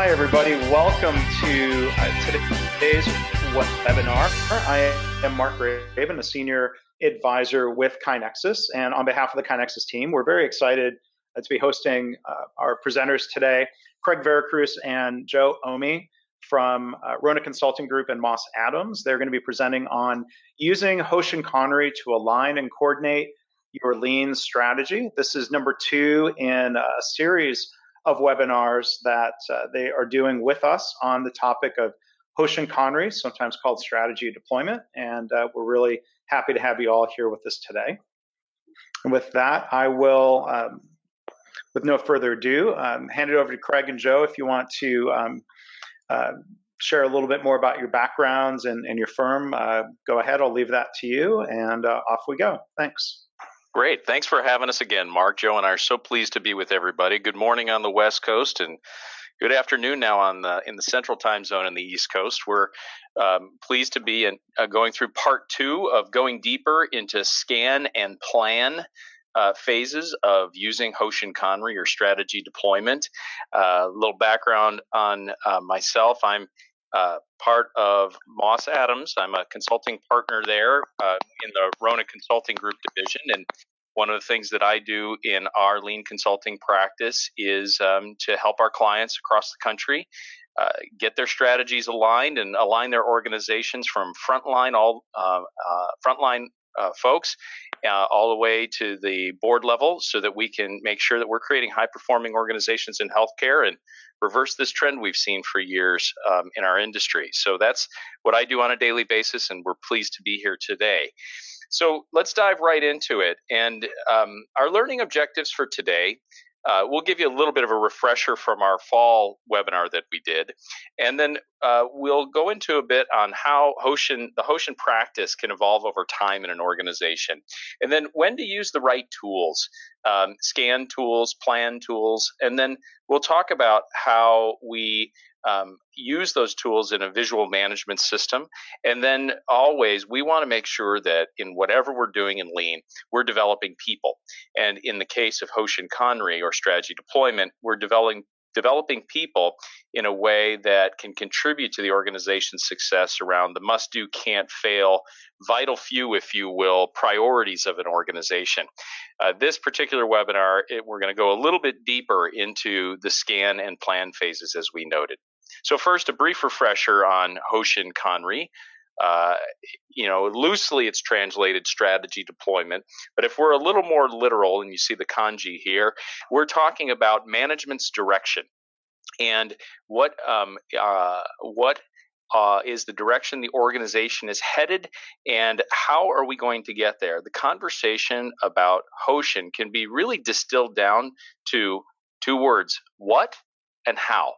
Hi, everybody. Welcome to uh, today's webinar. I am Mark Graban, a senior advisor with KaiNexus. And on behalf of the KaiNexus team, we're very excited uh, to be hosting uh, our presenters today, Craig Vercruysse and Joe Omi from uh, Rona Consulting Group and Moss Adams. They're going to be presenting on using Hoshin Kanri to align and coordinate your lean strategy. This is number two in a series of webinars that uh, they are doing with us on the topic of Hoshin Kanri, sometimes called strategy deployment. And uh, we're really happy to have you all here with us today. And with that, I will, um, with no further ado, um, hand it over to Craig and Joe if you want to um, uh, share a little bit more about your backgrounds and, and your firm. Uh, go ahead, I'll leave that to you, and uh, off we go. Thanks. Great. Thanks for having us again, Mark. Joe and I are so pleased to be with everybody. Good morning on the West Coast and good afternoon now on the in the Central Time Zone in the East Coast. We're um, pleased to be in, uh, going through part two of going deeper into scan and plan. Uh, phases of using Hoshin Kanri or strategy deployment. A uh, little background on uh, myself. I'm uh, part of Moss Adams. I'm a consulting partner there uh, in the Rona Consulting Group division. And one of the things that I do in our lean consulting practice is um, to help our clients across the country uh, get their strategies aligned and align their organizations from frontline all uh, uh, frontline folks uh, all the way to the board level so that we can make sure that we're creating high performing organizations in healthcare and reverse this trend we've seen for years um, in our industry. So that's what I do on a daily basis, and we're pleased to be here today. So let's dive right into it. And um, our learning objectives for today uh, we'll give you a little bit of a refresher from our fall webinar that we did, and then uh, we'll go into a bit on how Hoshin, the Hoshin practice can evolve over time in an organization, and then when to use the right tools, um, scan tools, plan tools, and then we'll talk about how we um, use those tools in a visual management system. And then always, we want to make sure that in whatever we're doing in lean, we're developing people. And in the case of Hoshin Kanri or strategy deployment, we're developing developing people in a way that can contribute to the organization's success around the must do, can't fail, vital few, if you will, priorities of an organization. Uh, this particular webinar, it, we're going to go a little bit deeper into the scan and plan phases as we noted. So first, a brief refresher on Hoshin Kanri. Uh, you know, loosely it's translated strategy deployment. But if we're a little more literal, and you see the kanji here, we're talking about management's direction and what um, uh, what uh, is the direction the organization is headed, and how are we going to get there? The conversation about Hoshin can be really distilled down to two words: what and how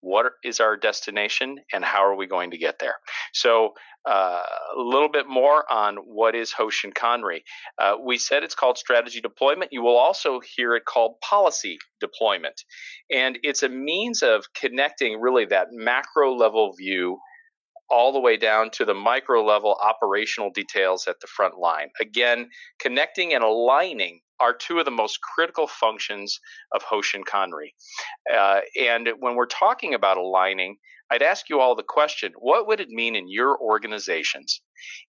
what is our destination and how are we going to get there? So uh, a little bit more on what is hoshin kanri uh, we said it's called strategy deployment. You will also hear it called policy deployment. And it's a means of connecting really that macro level view all the way down to the micro level operational details at the front line. Again, connecting and aligning are two of the most critical functions of Hoshin Kanri. Uh, and when we're talking about aligning, I'd ask you all the question what would it mean in your organizations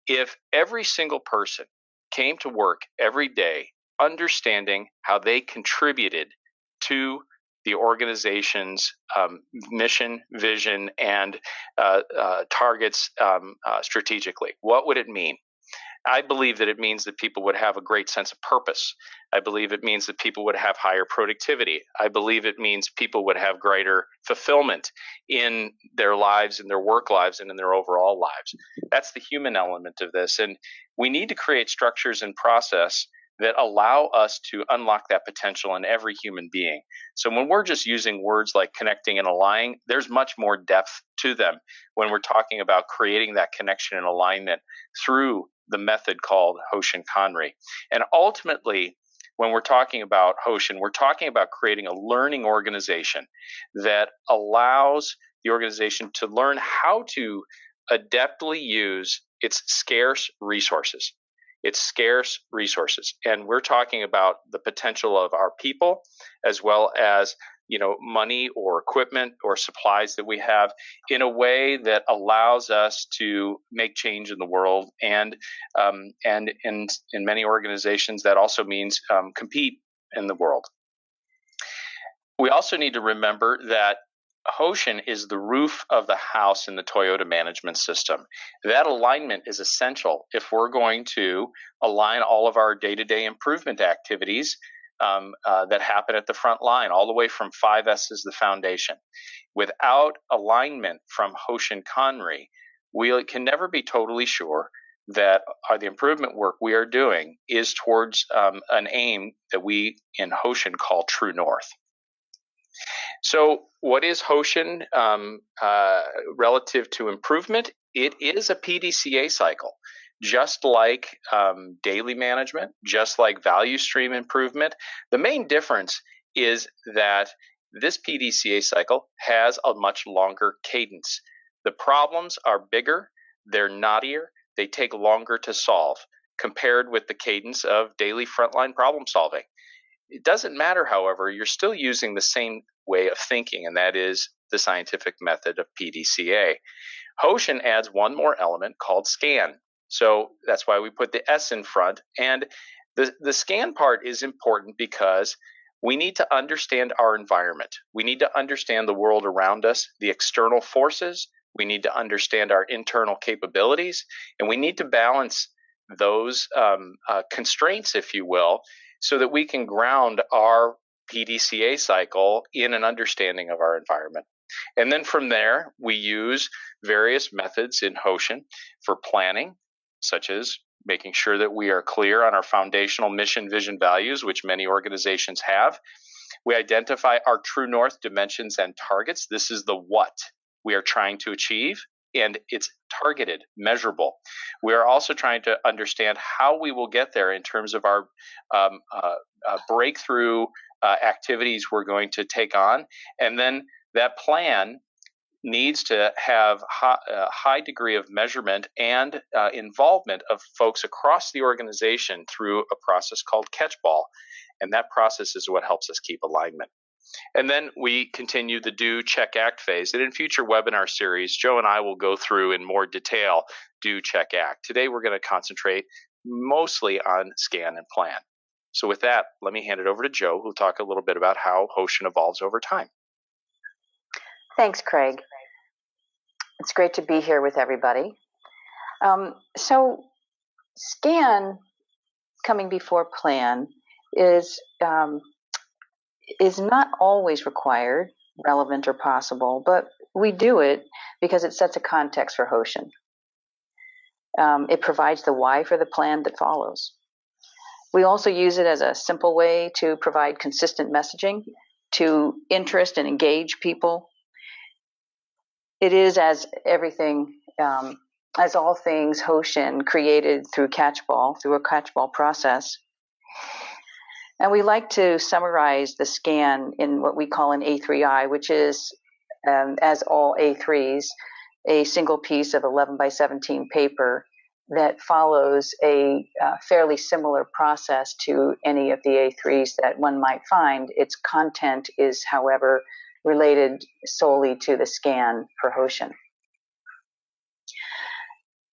if every single person came to work every day understanding how they contributed to the organization's um, mission, vision, and uh, uh, targets um, uh, strategically. What would it mean? I believe that it means that people would have a great sense of purpose. I believe it means that people would have higher productivity. I believe it means people would have greater fulfillment in their lives, in their work lives, and in their overall lives. That's the human element of this. And we need to create structures and process that allow us to unlock that potential in every human being. So when we're just using words like connecting and aligning, there's much more depth to them when we're talking about creating that connection and alignment through the method called Hoshin Kanri. And ultimately, when we're talking about Hoshin, we're talking about creating a learning organization that allows the organization to learn how to adeptly use its scarce resources. It's scarce resources. And we're talking about the potential of our people as well as you know money or equipment or supplies that we have in a way that allows us to make change in the world and um, and in in many organizations that also means um, compete in the world. We also need to remember that Hoshin is the roof of the house in the Toyota management system. That alignment is essential if we're going to align all of our day to day improvement activities um, uh, that happen at the front line, all the way from 5S is the foundation. Without alignment from Hoshin Kanri, we can never be totally sure that uh, the improvement work we are doing is towards um, an aim that we in Hoshin call true north. So, what is Hoshin um, uh, relative to improvement? It is a PDCA cycle, just like um, daily management, just like value stream improvement. The main difference is that this PDCA cycle has a much longer cadence. The problems are bigger, they're knottier, they take longer to solve compared with the cadence of daily frontline problem solving. It doesn't matter, however, you're still using the same way of thinking, and that is the scientific method of PDCA. Hoshin adds one more element called scan. So that's why we put the S in front. And the, the scan part is important because we need to understand our environment. We need to understand the world around us, the external forces. We need to understand our internal capabilities. And we need to balance those um, uh, constraints, if you will, so that we can ground our PDCA cycle in an understanding of our environment. And then from there, we use various methods in Hoshin for planning, such as making sure that we are clear on our foundational mission, vision, values, which many organizations have. We identify our true north dimensions and targets. This is the what we are trying to achieve and it's targeted, measurable. We are also trying to understand how we will get there in terms of our um, uh, uh, breakthrough uh, activities we're going to take on, and then that plan needs to have high, a high degree of measurement and uh, involvement of folks across the organization through a process called catchball, and that process is what helps us keep alignment. And then we continue the do, check, act phase. And in future webinar series, Joe and I will go through in more detail do, check, act. Today we're going to concentrate mostly on scan and plan. So with that, let me hand it over to Joe, who'll talk a little bit about how Hoshin evolves over time. Thanks, Craig. It's great to be here with everybody. Um, so, scan coming before plan is um, is not always required, relevant, or possible, but we do it because it sets a context for Hoshin. Um, it provides the why for the plan that follows. We also use it as a simple way to provide consistent messaging to interest and engage people. It is as everything, um, as all things Hoshin created through Catchball, through a Catchball process. And we like to summarize the scan in what we call an A3I, which is, um, as all A3s, a single piece of 11 by 17 paper that follows a uh, fairly similar process to any of the A3s that one might find. Its content is, however, related solely to the scan for Hoshin.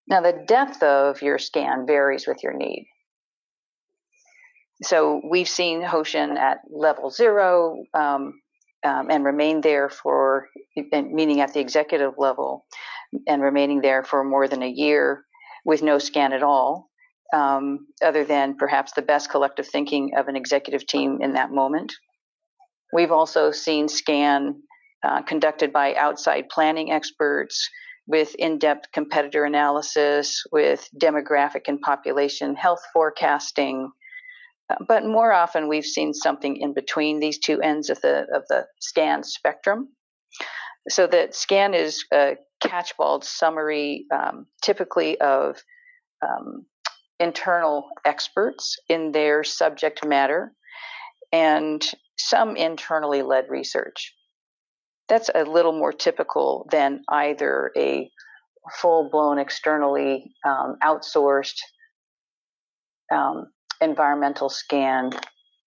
Now, the depth of your scan varies with your need. So we've seen Hoshin at level zero um, um, and remain there for, meaning at the executive level, and remaining there for more than a year with no scan at all, um, other than perhaps the best collective thinking of an executive team in that moment. We've also seen scan uh, conducted by outside planning experts with in depth competitor analysis, with demographic and population health forecasting, but more often, we've seen something in between these two ends of the of the scan spectrum. So that scan is a catchball summary, um, typically of um, internal experts in their subject matter, and some internally led research. That's a little more typical than either a full blown externally um, outsourced um, environmental scan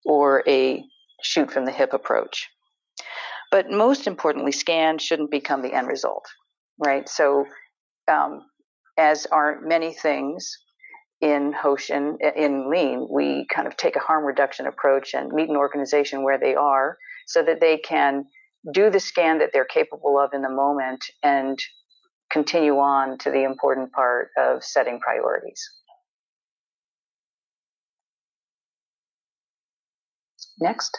or a shoot from the hip approach. But most importantly, scan shouldn't become the end result, right? So, um, as are many things in Hoshin, in Lean, we mm-hmm. kind of take a harm reduction approach and meet an organization where they are so that they can do the scan that they're capable of in the moment and continue on to the important part of setting priorities. Next.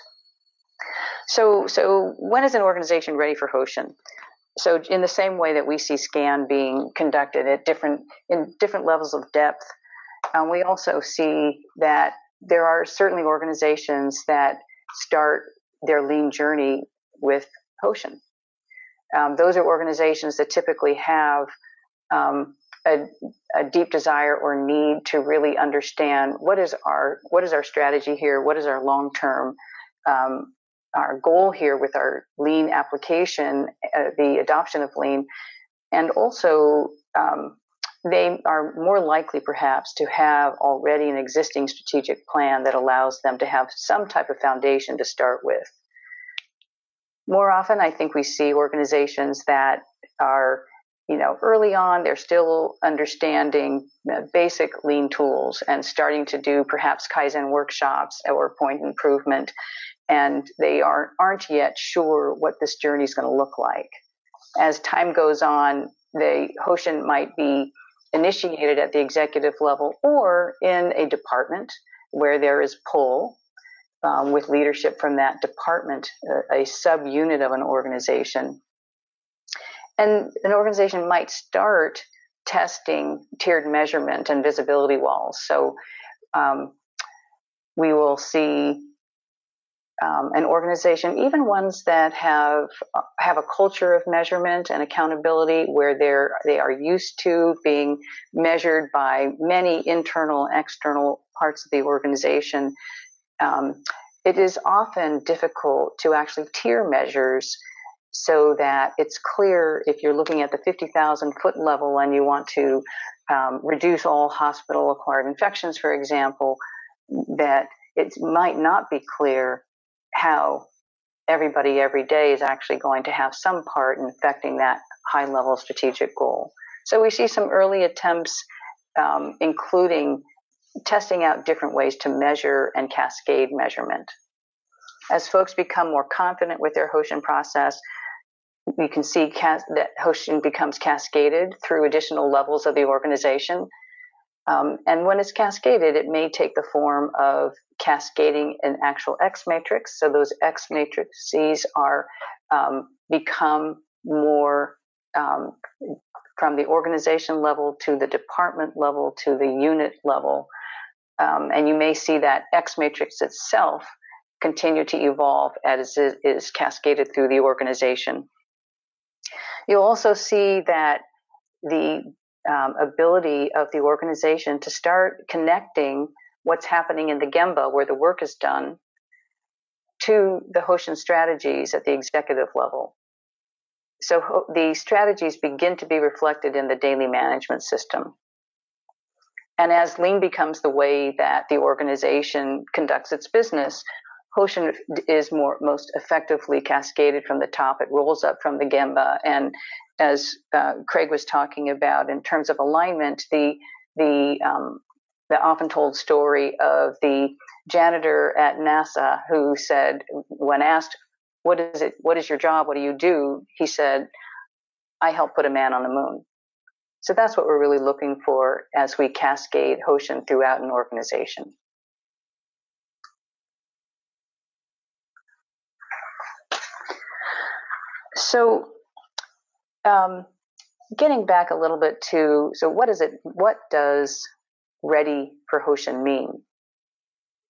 So, so when is an organization ready for Hoshin? So, in the same way that we see scan being conducted at different in different levels of depth, um, we also see that there are certainly organizations that start their lean journey with Hoshin. Um, those are organizations that typically have um, a, a, deep desire or need to really understand what is our what is our strategy here, what is our long term um, our goal here with our lean application, uh, the adoption of lean, and also um, they are more likely perhaps to have already an existing strategic plan that allows them to have some type of foundation to start with. More often, I think we see organizations that are, you know, early on, they're still understanding basic lean tools and starting to do perhaps Kaizen workshops or point improvement and they aren't, aren't yet sure what this journey is going to look like. As time goes on, the Hoshin might be initiated at the executive level or in a department where there is pull um, with leadership from that department, a, a subunit of an organization. And an organization might start testing tiered measurement and visibility walls. So um, we will see um, an organization, even ones that have have a culture of measurement and accountability, where they're they are used to being measured by many internal and external parts of the organization. Um, it is often difficult to actually tier measures so that it's clear if you're looking at the 50,000 foot level and you want to um, reduce all hospital acquired infections, for example, that it might not be clear how everybody every day is actually going to have some part in affecting that high level strategic goal. So we see some early attempts, um, including testing out different ways to measure and cascade measurement. As folks become more confident with their Hoshin process, you can see cas- that Hoshin becomes cascaded through additional levels of the organization. Um, and when it's cascaded, it may take the form of cascading an actual X matrix. So those X matrices are um, become more um, from the organization level to the department level to the unit level. Um, and you may see that X matrix itself continue to evolve as it is cascaded through the organization. You'll also see that the um, ability of the organization to start connecting what's happening in the Gemba where the work is done to the Hoshin strategies at the executive level. So the strategies begin to be reflected in the daily management system. And as lean becomes the way that the organization conducts its business, Hoshin is more most effectively cascaded from the top. It rolls up from the Gemba, and as uh, Craig was talking about in terms of alignment, the the um, the often told story of the janitor at NASA who said, when asked, "What is it? What is your job? What do you do?" He said, "I help put a man on the moon." So that's what we're really looking for as we cascade Hoshin throughout an organization. So, um, getting back a little bit to so what is it? What does ready for Hoshin mean?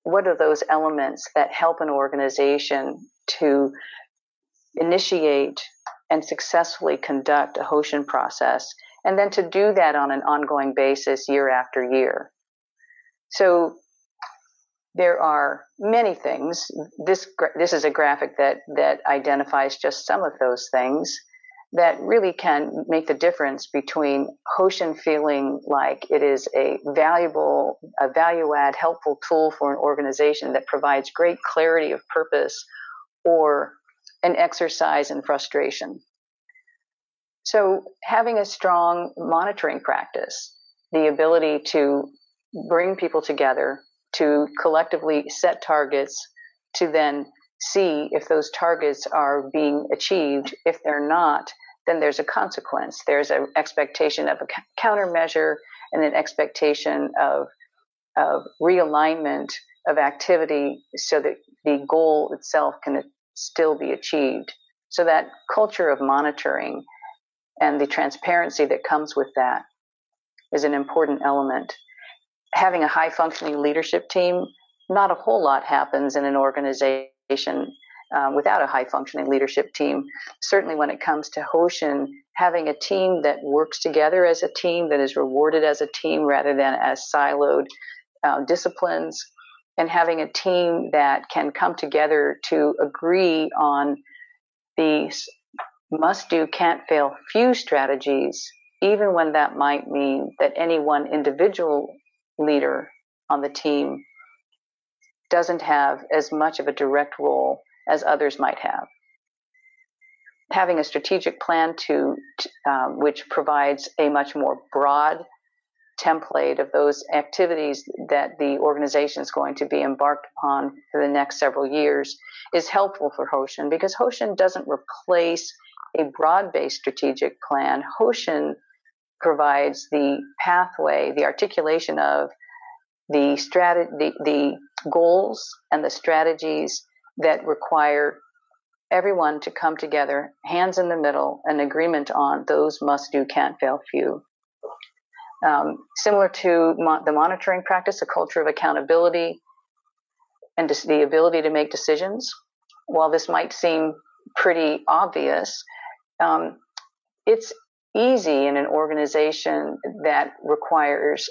What are those elements that help an organization to initiate and successfully conduct a Hoshin process, and then to do that on an ongoing basis year after year? So there are many things. This this is a graphic that that identifies just some of those things that really can make the difference between Hoshin feeling like it is a valuable, a value add, helpful tool for an organization that provides great clarity of purpose, or an exercise in frustration. So, having a strong monitoring practice, the ability to bring people together, to collectively set targets, to then see if those targets are being achieved. If they're not, then there's a consequence. There's an expectation of a countermeasure and an expectation of, of realignment of activity so that the goal itself can still be achieved. So that culture of monitoring and the transparency that comes with that is an important element. Having a high functioning leadership team, not a whole lot happens in an organization um, without a high functioning leadership team. Certainly, when it comes to Hoshin, having a team that works together as a team, that is rewarded as a team rather than as siloed uh, disciplines, and having a team that can come together to agree on these must do, can't fail few strategies, even when that might mean that any one individual leader on the team doesn't have as much of a direct role as others might have. Having a strategic plan to, um, which provides a much more broad template of those activities that the organization is going to be embarked upon for the next several years is helpful for Hoshin because Hoshin doesn't replace a broad-based strategic plan. Hoshin provides the pathway, the articulation of the, strat- the, the goals and the strategies that require everyone to come together, hands in the middle, an agreement on those must do, can't fail few. Um, similar to mo- the monitoring practice, a culture of accountability and the ability to make decisions. While this might seem pretty obvious, um, it's easy in an organization that requires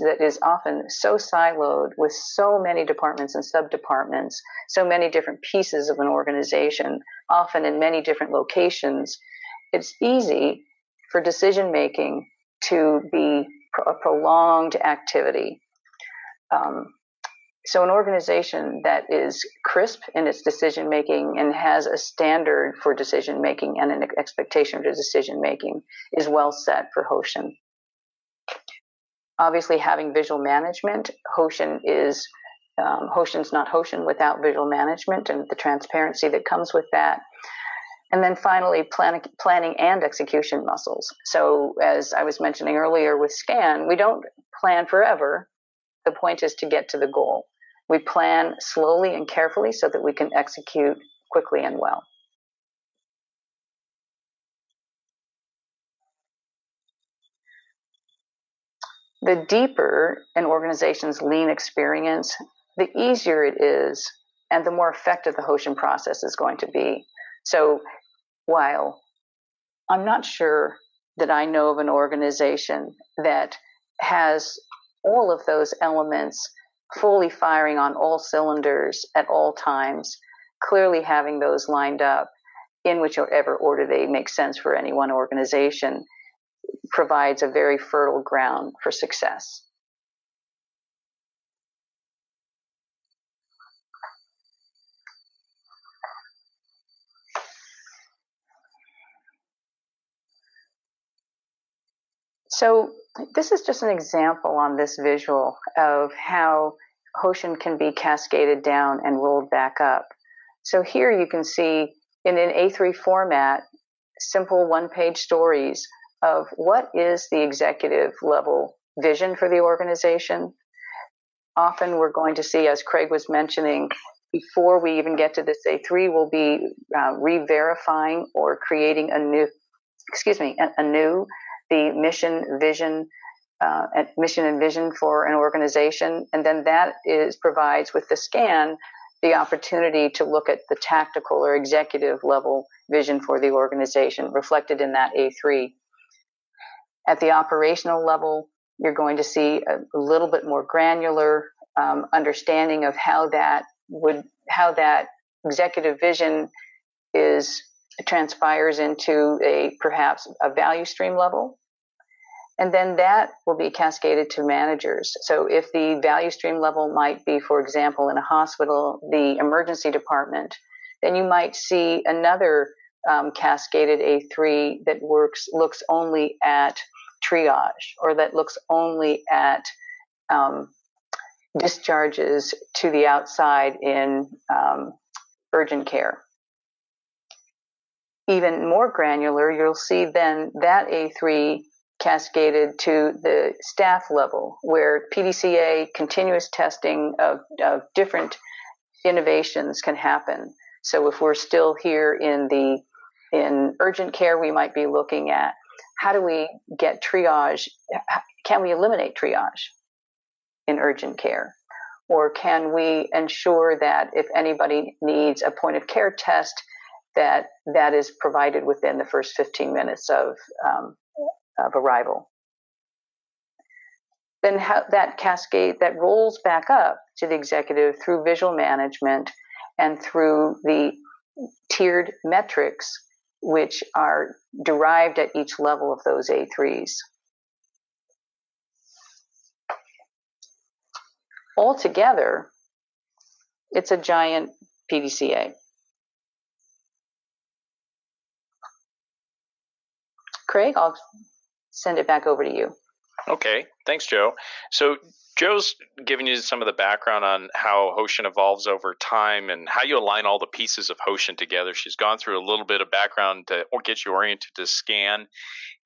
that is often so siloed with so many departments and sub-departments, so many different pieces of an organization, often in many different locations, it's easy for decision making to be a prolonged activity. Um, so, an organization that is crisp in its decision making and has a standard for decision making and an expectation for decision making is well set for Hoshin. Obviously, having visual management, Hoshin is um, Hoshin's not Hoshin without visual management and the transparency that comes with that. And then finally, plan, planning and execution muscles. So, as I was mentioning earlier with SCAN, we don't plan forever. The point is to get to the goal. We plan slowly and carefully so that we can execute quickly and well. the deeper an organization's lean experience, the easier it is and the more effective the Hoshin process is going to be. So while I'm not sure that I know of an organization that has all of those elements fully firing on all cylinders at all times, clearly having those lined up in whichever order they make sense for any one organization provides a very fertile ground for success. So this is just an example on this visual of how Hoshin can be cascaded down and rolled back up. So here you can see in an A3 format, simple one page stories of what is the executive level vision for the organization. Often we're going to see, as Craig was mentioning, before we even get to this A3, we'll be uh, re-verifying or creating a new, excuse me, a, new the mission, vision, uh, mission and vision for an organization, and then that is provides with the scan the opportunity to look at the tactical or executive level vision for the organization reflected in that A3. At the operational level, you're going to see a, little bit more granular um, understanding of how that would how that executive vision is transpires into a perhaps a value stream level and then that will be cascaded to managers so if the value stream level might be for example in a hospital the emergency department then you might see another um, cascaded A3 that works looks only at triage or that looks only at um, discharges to the outside in um, urgent care. Even more granular, you'll see then that A3 cascaded to the staff level, where PDCA continuous testing of, of different innovations can happen. So if we're still here in the in urgent care, we might be looking at how do we get triage? Can we eliminate triage in urgent care? Or can we ensure that if anybody needs a point of care test, that that is provided within the first 15 minutes of um, of arrival. Then that cascade that rolls back up to the executive through visual management and through the tiered metrics which are derived at each level of those A3s. Altogether, it's a giant PDCA. Craig, I'll send it back over to you. Okay, thanks, Joe. So Joe's giving you some of the background on how Hoshin evolves over time and how you align all the pieces of Hoshin together. She's gone through a little bit of background to get you oriented to scan,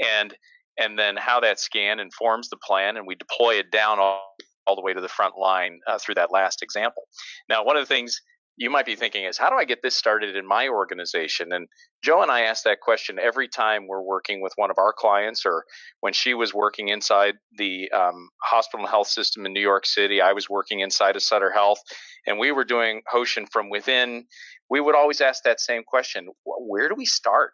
and and then how that scan informs the plan, and we deploy it down all, all the way to the front line uh, through that last example. Now, one of the things you might be thinking is how do I get this started in my organization? And Joe and I ask that question every time we're working with one of our clients, or when she was working inside the um, hospital health system in New York City, I was working inside of Sutter Health, and we were doing Hoshin from within. We would always ask that same question: Where do we start?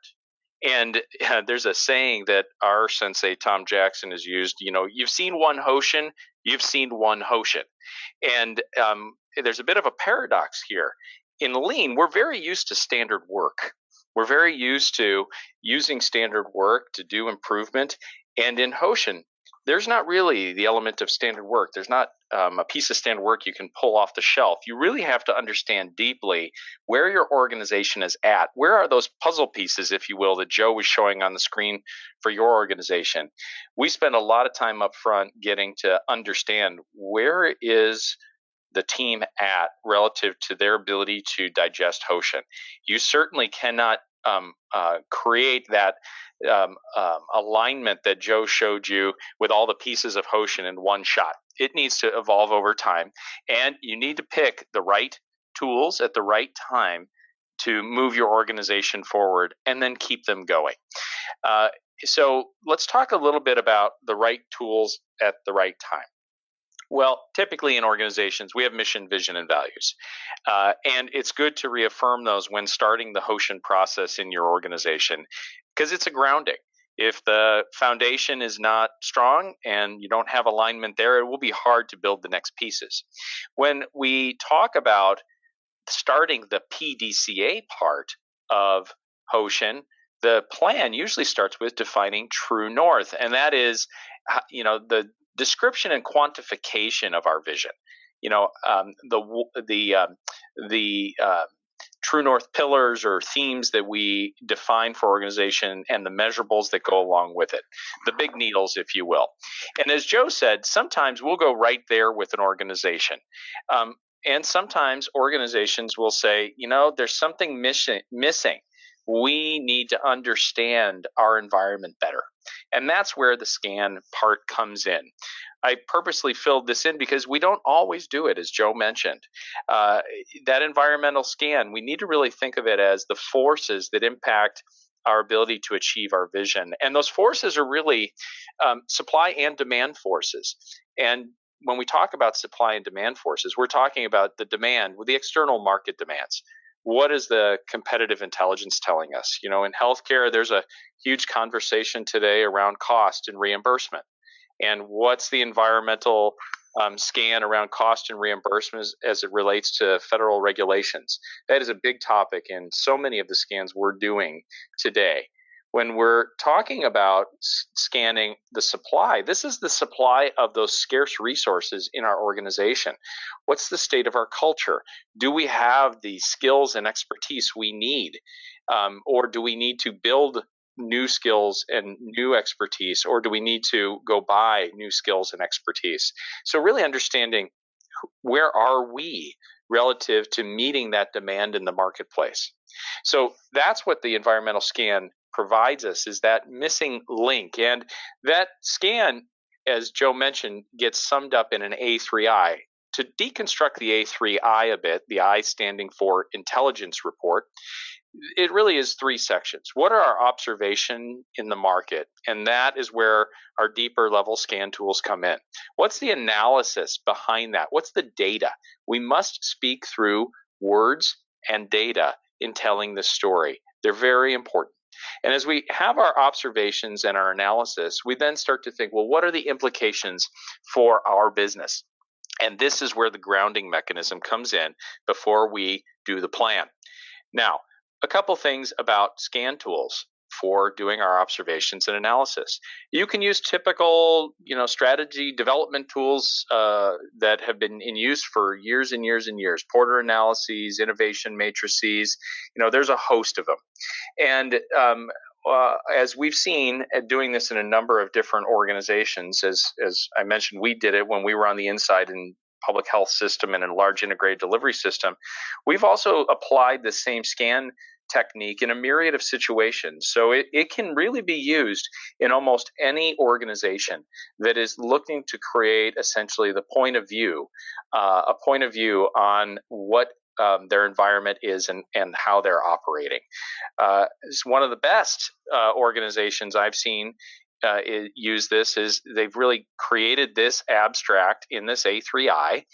And uh, there's a saying that our sensei Tom Jackson has used. You know, you've seen one Hoshin, you've seen one Hoshin, and um, there's a bit of a paradox here. In lean, we're very used to standard work. We're very used to using standard work to do improvement. And in Hoshin, there's not really the element of standard work. There's not um, a piece of standard work you can pull off the shelf. You really have to understand deeply where your organization is at. Where are those puzzle pieces, if you will, that Joe was showing on the screen for your organization? We spend a lot of time up front getting to understand where is the team at relative to their ability to digest Hoshin. You certainly cannot um, uh, create that um, um, alignment that Joe showed you with all the pieces of Hoshin in one shot. It needs to evolve over time, and you need to pick the right tools at the right time to move your organization forward and then keep them going. Uh, so let's talk a little bit about the right tools at the right time. Well, typically in organizations, we have mission, vision, and values. Uh, and it's good to reaffirm those when starting the Hoshin process in your organization because it's a grounding. If the foundation is not strong and you don't have alignment there, it will be hard to build the next pieces. When we talk about starting the PDCA part of Hoshin, the plan usually starts with defining true north, and that is, you know, the description and quantification of our vision. You know, um, the the um, the uh, true north pillars or themes that we define for organization and the measurables that go along with it the big needles if you will and as joe said sometimes we'll go right there with an organization um, and sometimes organizations will say you know there's something missing missing we need to understand our environment better. And that's where the scan part comes in. I purposely filled this in because we don't always do it, as Joe mentioned. Uh, that environmental scan, we need to really think of it as the forces that impact our ability to achieve our vision. And those forces are really um, supply and demand forces. And when we talk about supply and demand forces, we're talking about the demand, the external market demands what is the competitive intelligence telling us? You know, in healthcare, there's a huge conversation today around cost and reimbursement. And what's the environmental um, scan around cost and reimbursement as, as, it relates to federal regulations? That is a big topic in so many of the scans we're doing today. When we're talking about scanning the supply, this is the supply of those scarce resources in our organization. What's the state of our culture? Do we have the skills and expertise we need? Um, or do we need to build new skills and new expertise, or do we need to go buy new skills and expertise? So, really understanding where are we relative to meeting that demand in the marketplace. So that's what the environmental scan provides us is that missing link. And that scan, as Joe mentioned, gets summed up in an A3I. To deconstruct the A3I a bit, the I standing for intelligence report, it really is three sections. What are our observation in the market? And that is where our deeper level scan tools come in. What's the analysis behind that? What's the data? We must speak through words and data in telling the story. They're very important. And as we have our observations and our analysis, we then start to think, well, what are the implications for our business? And this is where the grounding mechanism comes in before we do the plan. Now, a couple things about scan tools for doing our observations and analysis. You can use typical, you know, strategy development tools uh, that have been in use for years and years and years. Porter analyses, innovation matrices. You know, there's a host of them, and um, uh, as we've seen doing this in a number of different organizations, as as I mentioned, we did it when we were on the inside in public health system and a large integrated delivery system. We've also applied the same scan technique in a myriad of situations. So it, it can really be used in almost any organization that is looking to create essentially the point of view, uh, a point of view on what um, their environment is and, and how they're operating. Uh, it's one of the best uh, organizations I've seen uh, use this is they've really created this abstract in this A3I,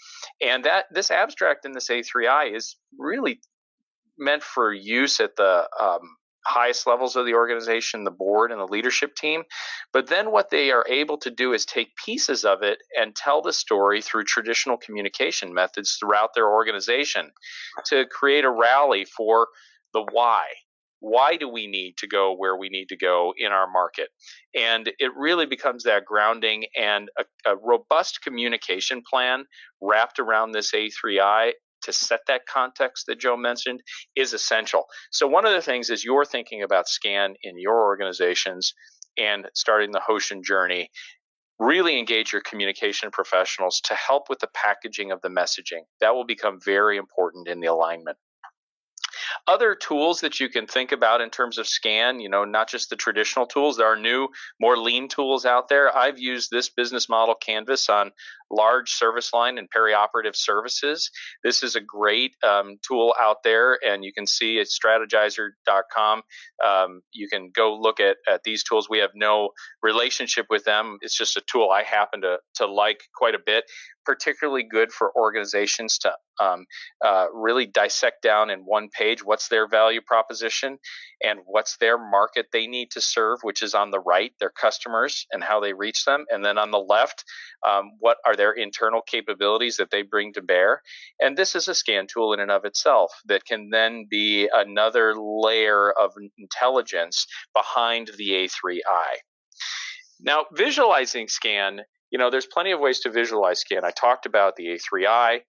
and that this abstract in this A3I is really meant for use at the um, highest levels of the organization, the board and the leadership team. But then what they are able to do is take pieces of it and tell the story through traditional communication methods throughout their organization to create a rally for the why. Why do we need to go where we need to go in our market? And it really becomes that grounding and a, a robust communication plan wrapped around this A3I to set that context that Joe mentioned is essential. So, one of the things is you're thinking about scan in your organizations and starting the Hoshin journey. Really engage your communication professionals to help with the packaging of the messaging. That will become very important in the alignment. Other tools that you can think about in terms of scan, you know, not just the traditional tools, there are new, more lean tools out there. I've used this business model canvas on large service line and perioperative services. This is a great um, tool out there, and you can see at strategyzer.com. Um, you can go look at, at these tools. We have no relationship with them. It's just a tool I happen to, to like quite a bit particularly good for organizations to um, uh, really dissect down in one page what's their value proposition and what's their market they need to serve, which is on the right, their customers and how they reach them. And then on the left, um, what are their internal capabilities that they bring to bear. And this is a scan tool in and of itself that can then be another layer of intelligence behind the A3I. Now, visualizing scan you know, there's plenty of ways to visualize scan. I talked about the A3I.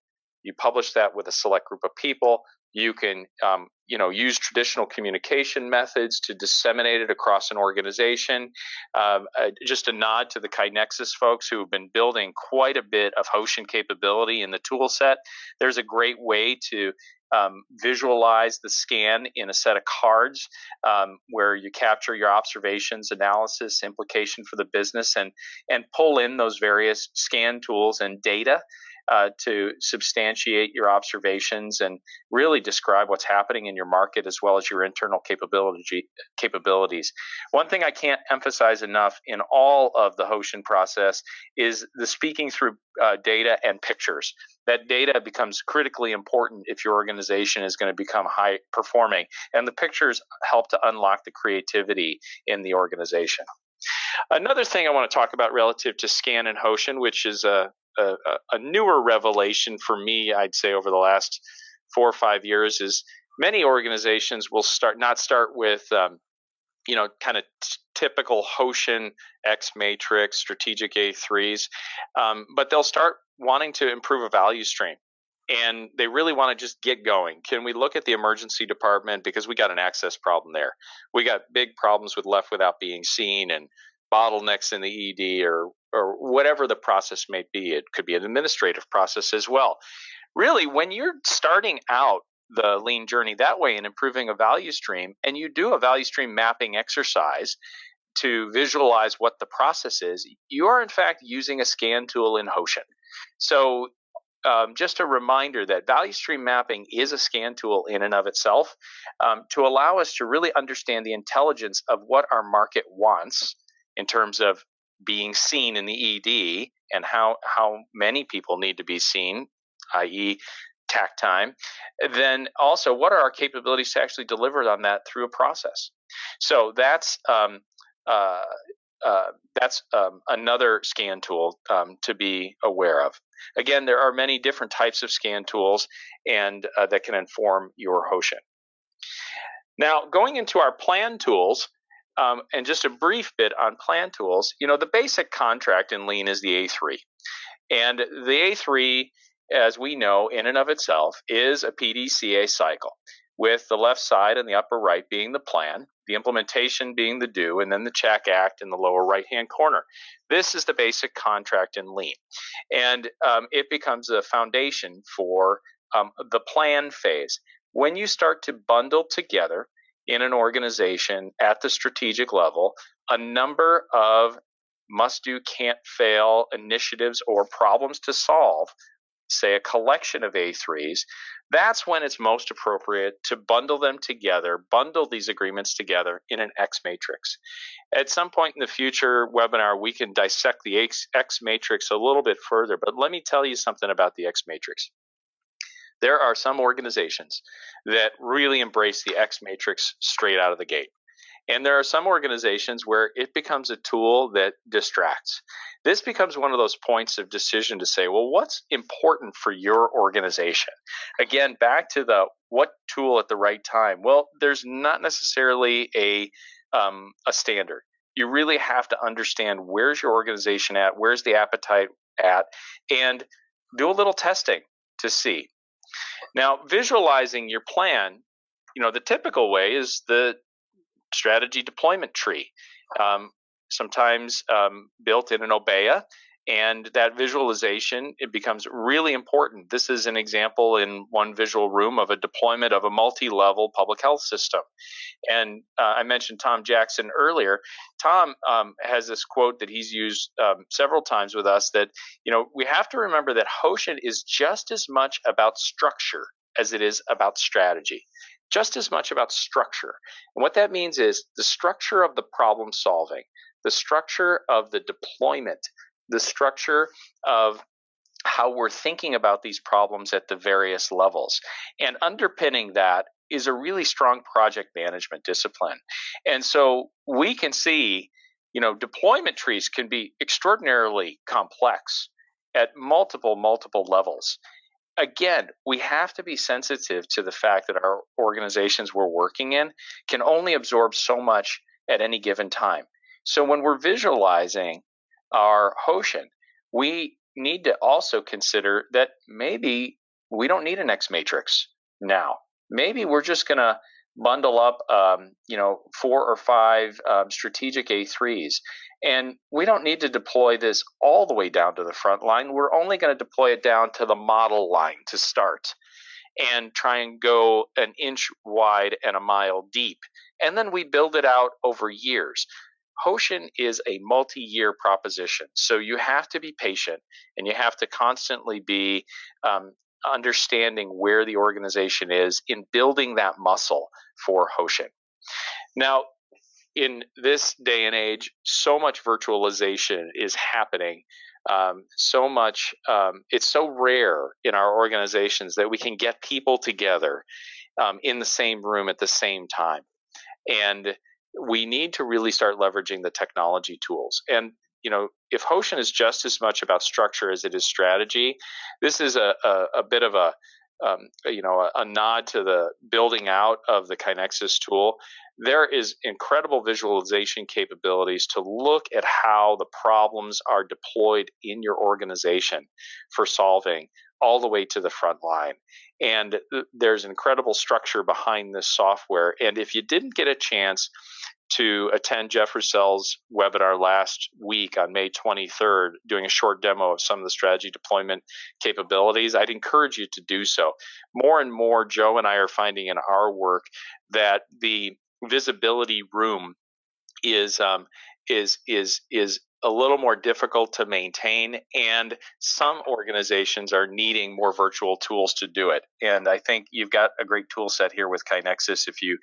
You publish that with a select group of people. You can, um, you know, use traditional communication methods to disseminate it across an organization. Um, uh, just a nod to the KaiNexus folks who have been building quite a bit of Hoshin capability in the tool set. There's a great way to um, visualize the scan in a set of cards um, where you capture your observations, analysis, implication for the business, and and pull in those various scan tools and data uh, to substantiate your observations and really describe what's happening in your market as well as your internal capability capabilities. One thing I can't emphasize enough in all of the Hoshin process is the speaking through uh, data and pictures. That data becomes critically important if your organization is going to become high performing, and the pictures help to unlock the creativity in the organization. Another thing I want to talk about relative to Scan and Hoshin, which is a, a, a newer revelation for me, I'd say over the last four or five years, is many organizations will start not start with um, you know, kind of t- typical Hoshin X matrix, strategic A3s, um, but they'll start wanting to improve a value stream. And they really want to just get going. Can we look at the emergency department because we got an access problem there? We got big problems with left without being seen and bottlenecks in the ED or or whatever the process may be. It could be an administrative process as well. Really, when you're starting out the lean journey that way and improving a value stream, and you do a value stream mapping exercise to visualize what the process is, you are in fact using a scan tool in Hoshin. So um, just a reminder that value stream mapping is a scan tool in and of itself um, to allow us to really understand the intelligence of what our market wants in terms of being seen in the ED and how how many people need to be seen, i.e., takt time. Then also, what are our capabilities to actually deliver on that through a process? So that's um, uh, uh, that's um, another scan tool um, to be aware of. Again, there are many different types of scan tools and uh, that can inform your Hoshin. Now, going into our plan tools, um, and just a brief bit on plan tools, you know, the basic contract in Lean is the A3. And the A3, as we know, in and of itself, is a PDCA cycle, with the left side and the upper right being the plan, the implementation being the do, and then the check act in the lower right hand corner. This is the basic contract in Lean. And um, it becomes a foundation for um, the plan phase. When you start to bundle together in an organization at the strategic level a number of must do, can't fail initiatives or problems to solve, say a collection of A3s, that's when it's most appropriate to bundle them together, bundle these agreements together in an X matrix. At some point in the future webinar, we can dissect the X, X matrix a little bit further, but let me tell you something about the X matrix there are some organizations that really embrace the X matrix straight out of the gate. And there are some organizations where it becomes a tool that distracts. This becomes one of those points of decision to say, well, what's important for your organization? Again, back to the what tool at the right time. Well, there's not necessarily a um, a standard. You really have to understand where's your organization at, where's the appetite at, and do a little testing to see now, visualizing your plan, you know, the typical way is the strategy deployment tree, um, sometimes um, built in an Obeya. And that visualization, it becomes really important. This is an example in one visual room of a deployment of a multi-level public health system. And uh, I mentioned Tom Jackson earlier. Tom um, has this quote that he's used um, several times with us that, you know, we have to remember that Hoshin is just as much about structure as it is about strategy just as much about structure. And what that means is the structure of the problem solving, the structure of the deployment, the structure of how we're thinking about these problems at the various levels. And underpinning that is a really strong project management discipline. And so we can see, you know, deployment trees can be extraordinarily complex at multiple, multiple levels. Again, we have to be sensitive to the fact that our organizations we're working in can only absorb so much at any given time. So when we're visualizing our Hoshin, we need to also consider that maybe we don't need an X matrix now. Maybe we're just going to bundle up, um, you know, four or five um, strategic A3s, and we don't need to deploy this all the way down to the front line. We're only going to deploy it down to the model line to start, and try and go an inch wide and a mile deep, and then we build it out over years. Hoshin is a multi year proposition. So you have to be patient and you have to constantly be um, understanding where the organization is in building that muscle for Hoshin. Now, in this day and age, so much virtualization is happening. Um, so much, um, it's so rare in our organizations that we can get people together um, in the same room at the same time. And we need to really start leveraging the technology tools. And you know, if Hoshin is just as much about structure as it is strategy, this is a, a, a bit of a um, you know a, a, nod to the building out of the KaiNexus tool. There is incredible visualization capabilities to look at how the problems are deployed in your organization for solving all the way to the front line. And there's incredible structure behind this software. And if you didn't get a chance to attend Jeff Russell's webinar last week on May 23rd, doing a short demo of some of the strategy deployment capabilities, I'd encourage you to do so. More and more, Joe and I are finding in our work that the visibility room is um, is is is a little more difficult to maintain, and some organizations are needing more virtual tools to do it. And I think you've got a great tool set here with KaiNexus if you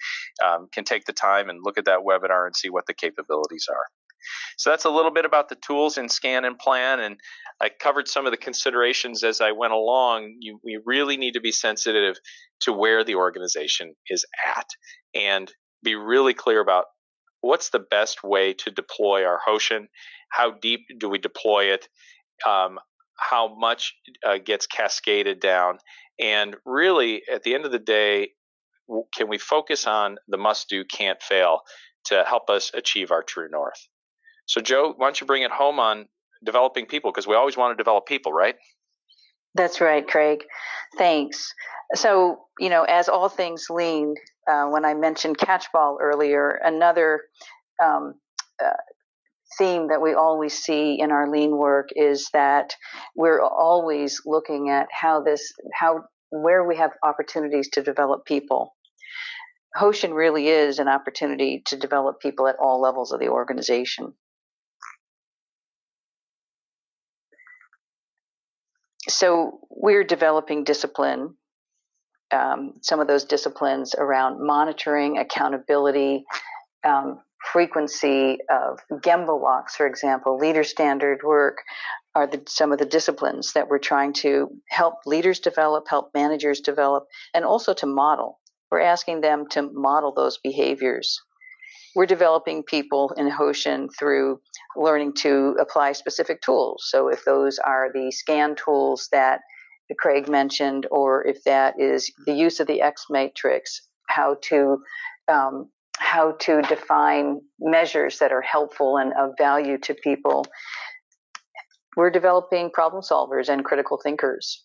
um, can take the time and look at that webinar and see what the capabilities are. So that's a little bit about the tools in Scan and Plan, and I covered some of the considerations as I went along. You, we really need to be sensitive to where the organization is at and be really clear about what's the best way to deploy our Hoshin how deep do we deploy it? Um, how much uh, gets cascaded down? And really, at the end of the day, can we focus on the must do, can't fail to help us achieve our true north? So, Joe, why don't you bring it home on developing people? Because we always want to develop people, right? That's right, Craig. Thanks. So, you know, as all things lean, uh, when I mentioned catchball earlier, another um, uh, theme that we always see in our lean work is that we're always looking at how this how where we have opportunities to develop people Hoshin really is an opportunity to develop people at all levels of the organization. So we're developing discipline, um, some of those disciplines around monitoring, accountability, um, frequency of Gemba walks, for example, leader standard work are the, some of the disciplines that we're trying to help leaders develop, help managers develop, and also to model. We're asking them to model those behaviors. We're developing people in Hoshin through learning to apply specific tools. So if those are the scan tools that Craig mentioned, or if that is the use of the X matrix, how to um, how to define measures that are helpful and of value to people. We're developing problem solvers and critical thinkers.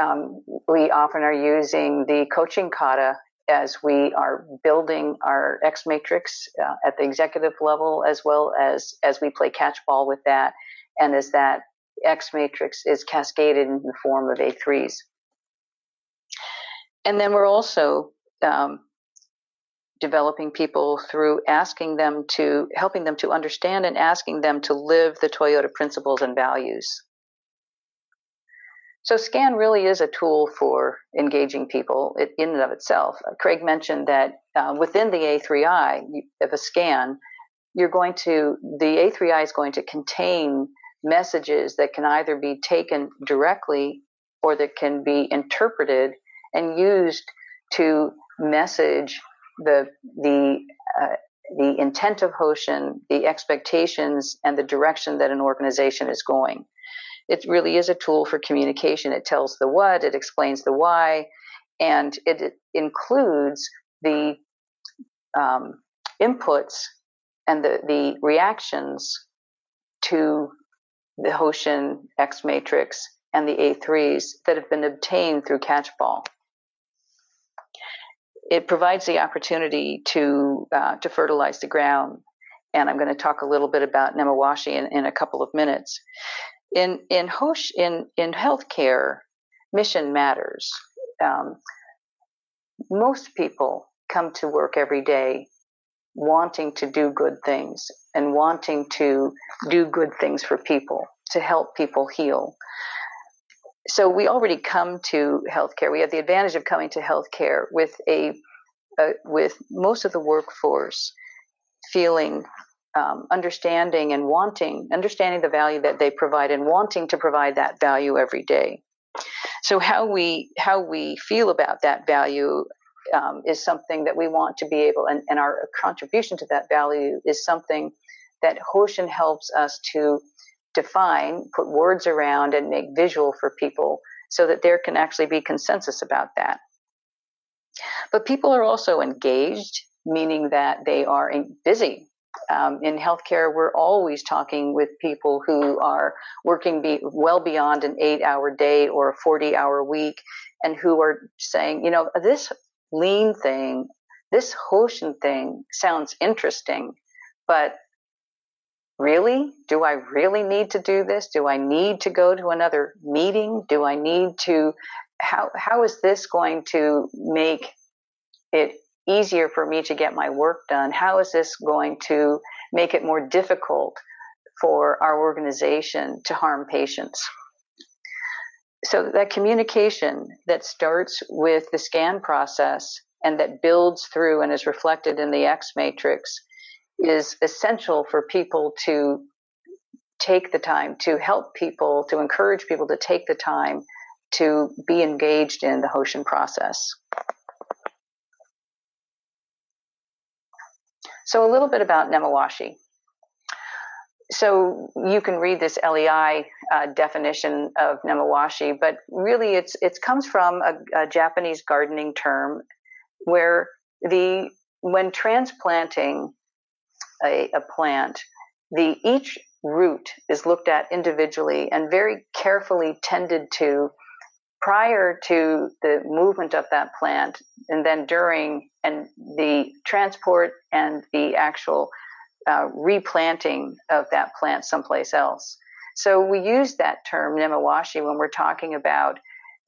Um, we often are using the coaching kata as we are building our X matrix uh, at the executive level, as well as as we play catch ball with that, and as that X matrix is cascaded in the form of A3s. And then we're also um, developing people through asking them to helping them to understand and asking them to live the Toyota principles and values. So SCAN really is a tool for engaging people in and of itself. Craig mentioned that uh, within the A3i of a scan, you're going to the A3i is going to contain messages that can either be taken directly or that can be interpreted and used to message the the uh, the intent of Hoshin, the expectations, and the direction that an organization is going. It really is a tool for communication. It tells the what, it explains the why, and it, includes the um, inputs and the, the reactions to the Hoshin X matrix and the A3s that have been obtained through Catchball it provides the opportunity to uh, to fertilize the ground. And I'm going to talk a little bit about Nemawashi in, in a couple of minutes. In in Hosh in in healthcare, mission matters. Um, most people come to work every day wanting to do good things and wanting to do good things for people to help people heal so we already come to healthcare. We have the advantage of coming to healthcare with a uh, with most of the workforce feeling um, understanding and wanting understanding the value that they provide and wanting to provide that value every day. So how we how we feel about that value um, is something that we want to be able and, and our contribution to that value is something that Hoshin helps us to define, put words around, and make visual for people so that there can actually be consensus about that. But people are also engaged, meaning that they are busy. Um, in healthcare, we're always talking with people who are working be, well beyond an eight hour day or a 40 hour week and who are saying, you know, this lean thing, this Hoshin thing sounds interesting, but really? Do I really need to do this? Do I need to go to another meeting? Do I need to? How, how is this going to make it easier for me to get my work done? How is this going to make it more difficult for our organization to harm patients? So, that communication that starts with the scan process and that builds through and is reflected in the X matrix is essential for people to take the time to help people, to encourage people to take the time to be engaged in the Hoshin process. So, a little bit about Nemawashi. So, you can read this LEI uh, definition of Nemawashi, but really it's, it comes from a, a Japanese gardening term where the when transplanting a, a plant, the each root is looked at individually and very carefully tended to prior to the movement of that plant and then during and the transport and the actual uh, replanting of that plant someplace else. So we use that term nemawashi when we're talking about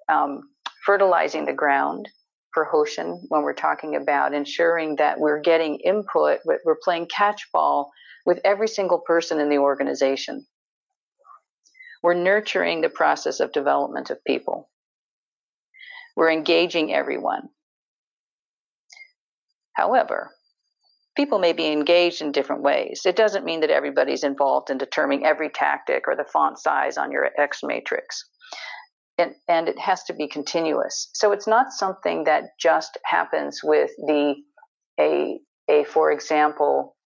um, fertilizing the ground for Hoshin when we're talking about ensuring that we're getting input, but we're playing catch ball with every single person in the organization. We're nurturing the process of development of people. We're engaging everyone. However, people may be engaged in different ways. It doesn't mean that everybody's involved in determining every tactic or the font size on your X matrix and, and it has to be continuous. So it's not something that just happens with the a a for example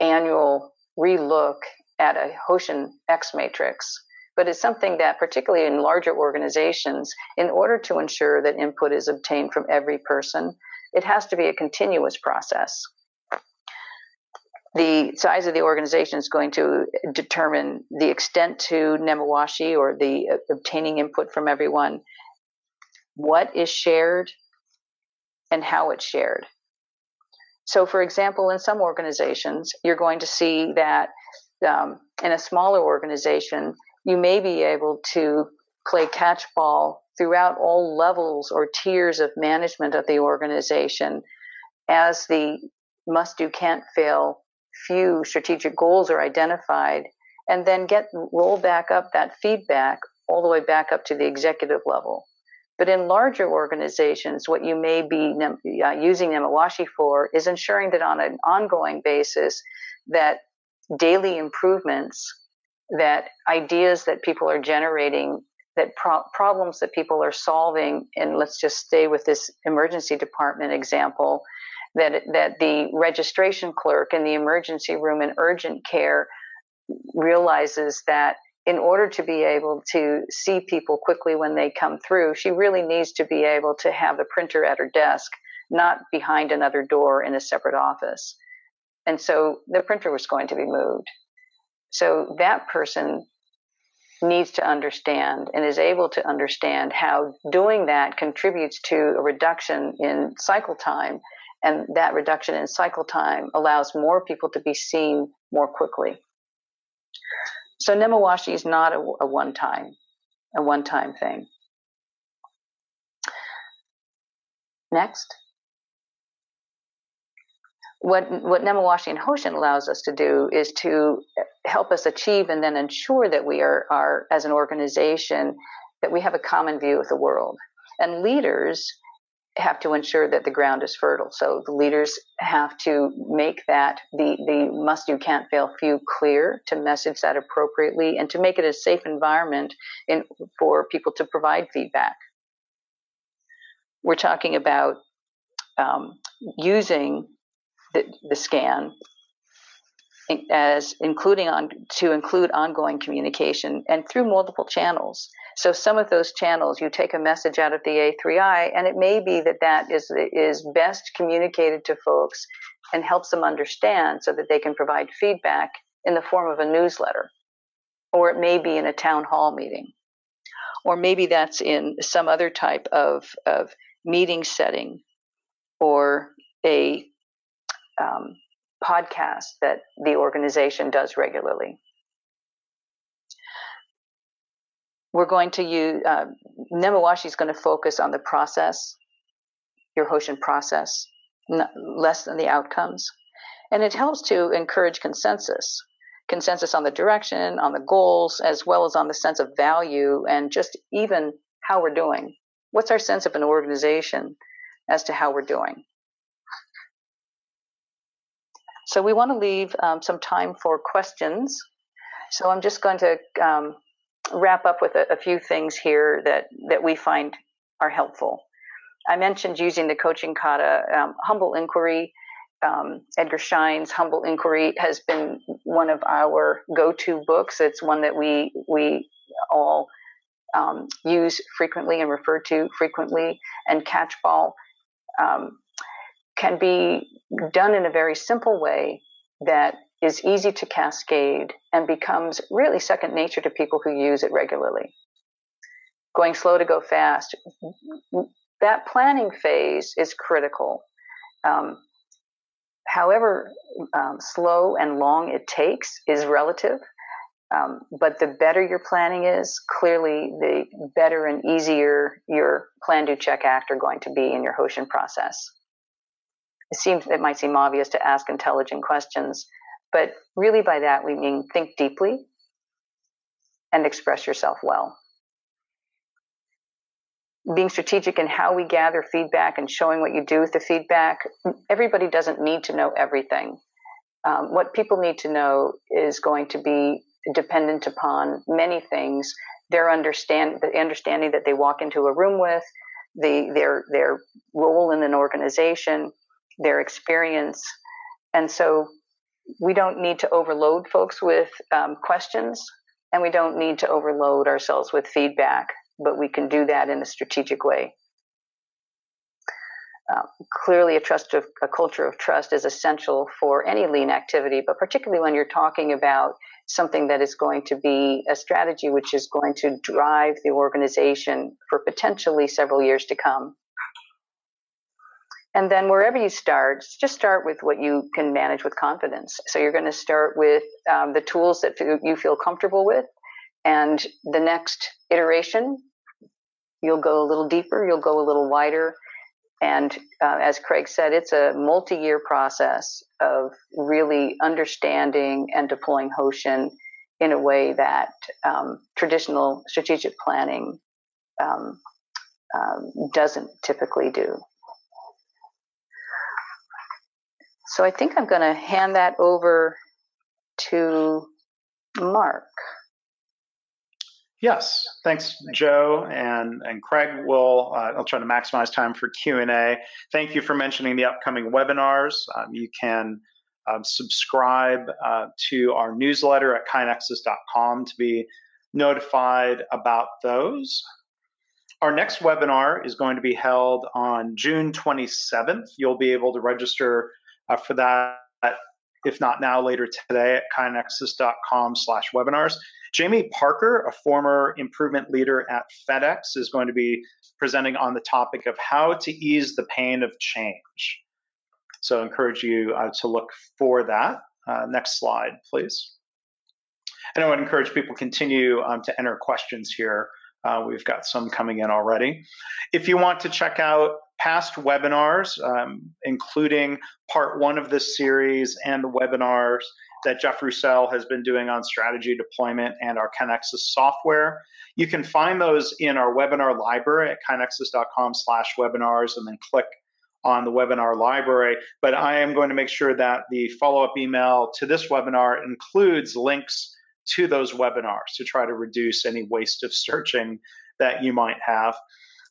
annual relook at a Hoshin X matrix, but it's something that particularly in larger organizations, in order to ensure that input is obtained from every person, it has to be a continuous process the size of the organization is going to determine the extent to Nemawashi or the uh, obtaining input from everyone, what is shared, and how it's shared. So, for example, in some organizations, you're going to see that um, in a smaller organization, you may be able to play catch ball throughout all levels or tiers of management of the organization as the must do, can't fail few strategic goals are identified and then get roll back up that feedback all the way back up to the executive level. But in larger organizations, what you may be uh, using Nemawashi for is ensuring that on an ongoing basis, that daily improvements, that ideas that people are generating, that pro- problems that people are solving, and let's just stay with this emergency department example, that that the registration clerk in the emergency room in urgent care realizes that in order to be able to see people quickly when they come through, she really needs to be able to have the printer at her desk, not behind another door in a separate office. And so the printer was going to be moved. So that person needs to understand and is able to understand how doing that contributes to a reduction in cycle time and that reduction in cycle time allows more people to be seen more quickly. So Nemawashi is not a, a one time, a one time thing. Next. What, what Nemawashi and Hoshin allows us to do is to help us achieve and then ensure that we are, are, as an organization, that we have a common view of the world. And leaders have to ensure that the ground is fertile. So the leaders have to make that the the must do can't fail few clear to message that appropriately and to make it a safe environment in, for people to provide feedback. We're talking about um, using the, the scan as including on to include ongoing communication and through multiple channels. So some of those channels, you take a message out of the A3I, and it may be that that is is best communicated to folks and helps them understand so that they can provide feedback in the form of a newsletter, or it may be in a town hall meeting, or maybe that's in some other type of of meeting setting, or a um, podcast that the organization does regularly. We're going to use, uh, Nemawashi is going to focus on the process, your Hoshin process, less than the outcomes. And it helps to encourage consensus consensus on the direction, on the goals, as well as on the sense of value and just even how we're doing. What's our sense of an organization as to how we're doing? So we want to leave um, some time for questions. So I'm just going to um, wrap up with a, a, few things here that, that we find are helpful. I mentioned using the coaching kata, um, humble inquiry. Um, Edgar Schein's Humble Inquiry has been one of our go-to books. It's one that we we all um, use frequently and refer to frequently. And Catchball um, can be done in a very simple way that is easy to cascade and becomes really second nature to people who use it regularly. Going slow to go fast, that planning phase is critical. Um, however um, slow and long it takes is relative. Um, but the better your planning is, clearly the better and easier your plan, do, check, act are going to be in your Hoshin process it seems it might seem obvious to ask intelligent questions, but really by that we mean think deeply and express yourself well. Being strategic in how we gather feedback and showing what you do with the feedback. Everybody doesn't need to know everything. Um, what people need to know is going to be dependent upon many things. Their understand the understanding that they walk into a room with, the their their role in an organization, their experience. And so we don't need to overload folks with um, questions and we don't need to overload ourselves with feedback, but we can do that in a strategic way. Uh, clearly, a trust of a culture of trust is essential for any lean activity, but particularly when you're talking about something that is going to be a strategy which is going to drive the organization for potentially several years to come. And then wherever you start, just start with what you can manage with confidence. So you're going to start with um, the tools that you feel comfortable with. And the next iteration, you'll go a little deeper, you'll go a little wider. And uh, as Craig said, it's a multi year process of really understanding and deploying Hoshin in a way that um, traditional strategic planning um, um, doesn't typically do. So I think I'm going to hand that over to Mark. Yes, thanks, Joe and and Craig. Will uh, I'll try to maximize time for Q and A. Thank you for mentioning the upcoming webinars. Um, you can um, subscribe uh, to our newsletter at kainexus.com to be notified about those. Our next webinar is going to be held on June 27th. You'll be able to register for that, if not now, later today at kainexus.com slash webinars. Jamie Parker, a former improvement leader at FedEx, is going to be presenting on the topic of how to ease the pain of change. So I encourage you uh, to look for that. Uh, next slide, please. And I would encourage people continue um, to enter questions here. Uh, we've got some coming in already. If you want to check out past webinars, um, including part one of this series and the webinars that Jeff Roussel has been doing on strategy deployment and our KaiNexus software. You can find those in our webinar library at kainexus.com slash webinars and then click on the webinar library. But I am going to make sure that the follow-up email to this webinar includes links to those webinars to try to reduce any waste of searching that you might have.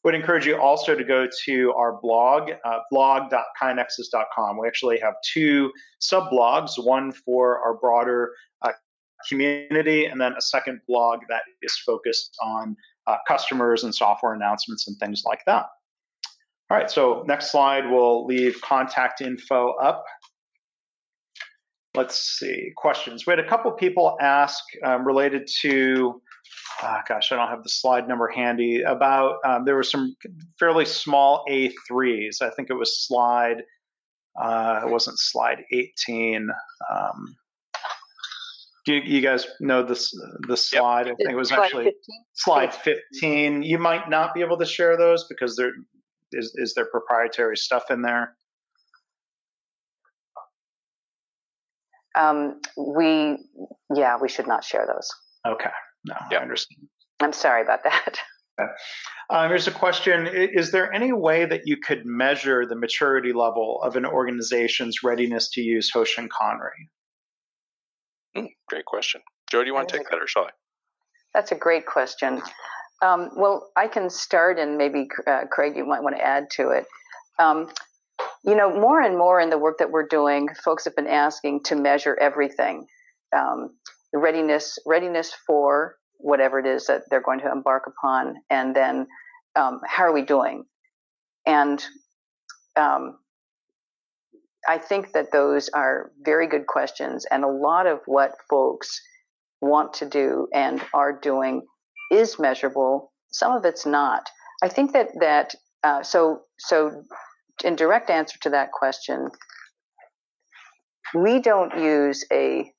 Would encourage you also to go to our blog, uh, blog.kainexus.com. We actually have two sub blogs, one for our broader uh, community, and then a second blog that is focused on uh, customers and software announcements and things like that. All right, so next slide, we'll leave contact info up. Let's see, questions. We had a couple people ask um, related to uh, gosh, I don't have the slide number handy, about um, there were some fairly small A3s. I think it was slide, uh, it wasn't slide 18. Um, do you, you, guys know this the slide? Yep. I think it was slide actually 15? slide 15. You might not be able to share those because there is, is there proprietary stuff in there. Um, we, yeah, we should not share those. Okay. No, yep. I understand. I'm sorry about that. Okay. Um, here's a question Is there any way that you could measure the maturity level of an organization's readiness to use Hoshin Kanri? Mm, great question. Joe, do you want to take that or shall I? That's a great question. Um, well, I can start, and maybe uh, Craig, you might want to add to it. Um, you know, more and more in the work that we're doing, folks have been asking to measure everything. Um, readiness readiness for whatever it is that they're going to embark upon, and then um, how are we doing? And um, I think that those are very good questions, and a lot of what folks want to do and are doing is measurable. Some of it's not. I think that that uh, so so in direct answer to that question, we don't use a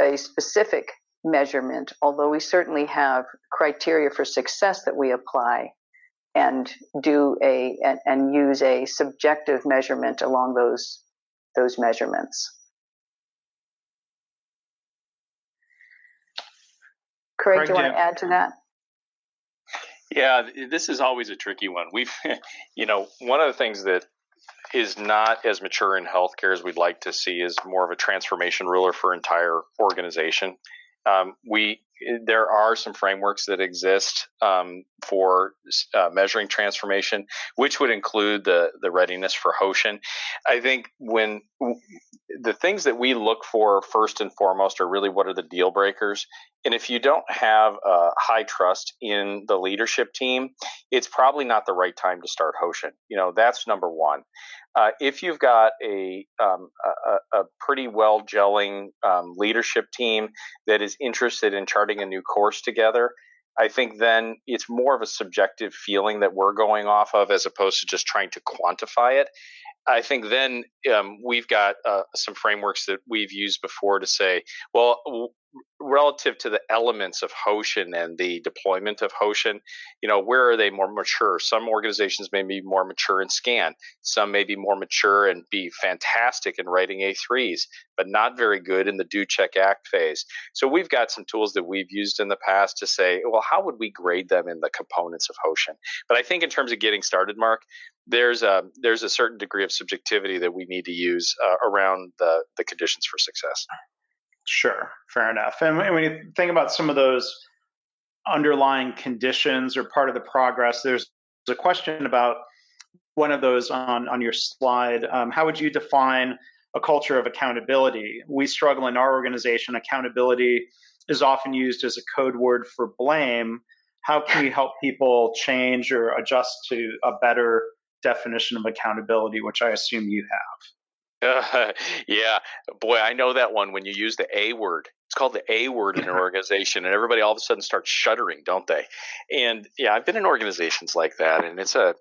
a specific measurement, although we certainly have criteria for success that we apply and do a and, and use a subjective measurement along those those measurements. Craig, Craig do you want to add to that? Yeah, this is always a tricky one. We've, you know, one of the things that is not as mature in healthcare as we'd like to see is more of a transformation ruler for entire organization. Um, we there are some frameworks that exist um, for uh, measuring transformation, which would include the the readiness for Hoshin. I think when the things that we look for first and foremost are really what are the deal breakers, and if you don't have a high trust in the leadership team, it's probably not the right time to start Hoshin. You know that's number one. Uh, if you've got a, um, a, a, pretty well gelling um, leadership team that is interested in charting a new course together, I think then it's more of a subjective feeling that we're going off of as opposed to just trying to quantify it. I think then um, we've got uh, some frameworks that we've used before to say, well, relative to the elements of Hoshin and the deployment of Hoshin, you know, where are they more mature? Some organizations may be more mature in scan. Some may be more mature and be fantastic in writing A3s, but not very good in the do check act phase. So we've got some tools that we've used in the past to say, well, how would we grade them in the components of Hoshin? But I think in terms of getting started, Mark, there's a there's a certain degree of subjectivity that we need to use uh, around the the conditions for success. Sure, fair enough. And when you think about some of those underlying conditions or part of the progress, there's a question about one of those on on your slide. Um, how would you define a culture of accountability? We struggle in our organization. Accountability is often used as a code word for blame. How can we help people change or adjust to a better definition of accountability, which I assume you have. Uh, yeah, boy, I know that one when you use the A word. It's called the A word in an organization, and everybody all of a sudden starts shuddering, don't they? And yeah, I've been in organizations like that, and it's a,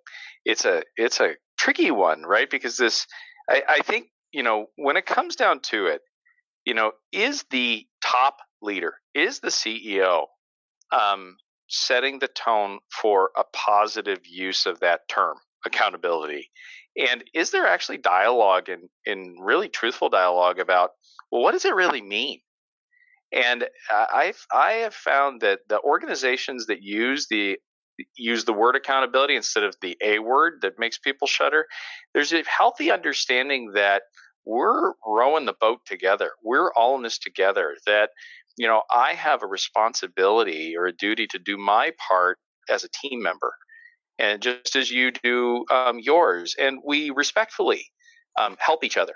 it's a, it's a tricky one, right? Because this, I, I think, you know, when it comes down to it, you know, is the top leader, is the CEO, um, setting the tone for a positive use of that term? accountability? And is there actually dialogue and, really truthful dialogue about, well, what does it really mean? And I've, I have found that the organizations that use the use the word accountability instead of the A word that makes people shudder, there's a healthy understanding that we're rowing the boat together. We're all in this together. That, you know, I have a responsibility or a duty to do my part as a team member and just as you do um, yours. And we respectfully um, help each other.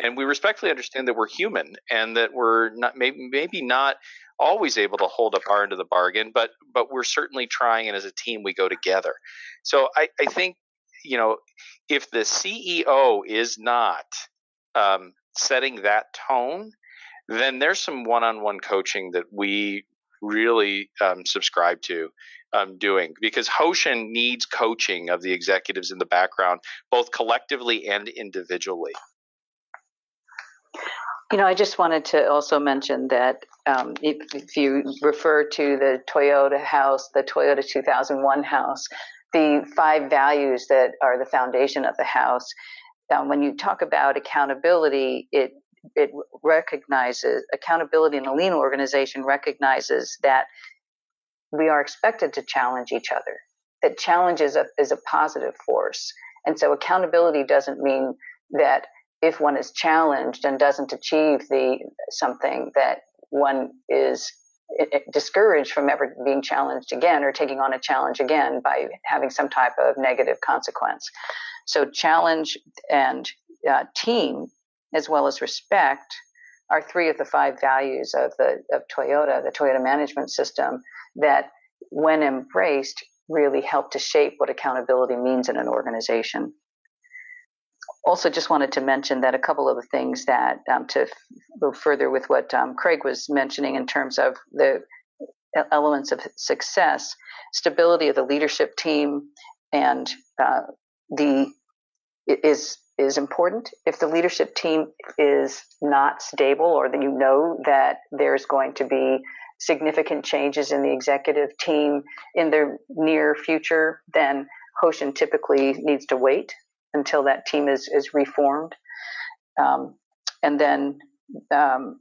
And we respectfully understand that we're human and that we're not maybe, maybe not always able to hold up our end of the bargain, but but we're certainly trying, and as a team, we go together. So I, I think you know if the CEO is not um, setting that tone, then there's some one-on-one coaching that we really um, subscribe to um, doing because Hoshin needs coaching of the executives in the background, both collectively and individually. You know, I just wanted to also mention that um, if, if, you refer to the Toyota house, the Toyota 2001 house, the five values that are the foundation of the house, um, when you talk about accountability, it it recognizes accountability in a lean organization recognizes that we are expected to challenge each other. That challenge is a is a positive force, and so accountability doesn't mean that if one is challenged and doesn't achieve the something that one is discouraged from ever being challenged again or taking on a challenge again by having some type of negative consequence. So challenge and uh, team, as well as respect, are three of the five values of the of Toyota, the Toyota management system, that when embraced really help to shape what accountability means in an organization. Also just wanted to mention that a couple of the things that um, to f- go further with what um, Craig was mentioning in terms of the elements of success, stability of the leadership team, and uh, the is is important. If the leadership team is not stable, or that you know that there's going to be significant changes in the executive team in the near future, then Hoshin typically needs to wait until that team is is reformed. Um, and then, um,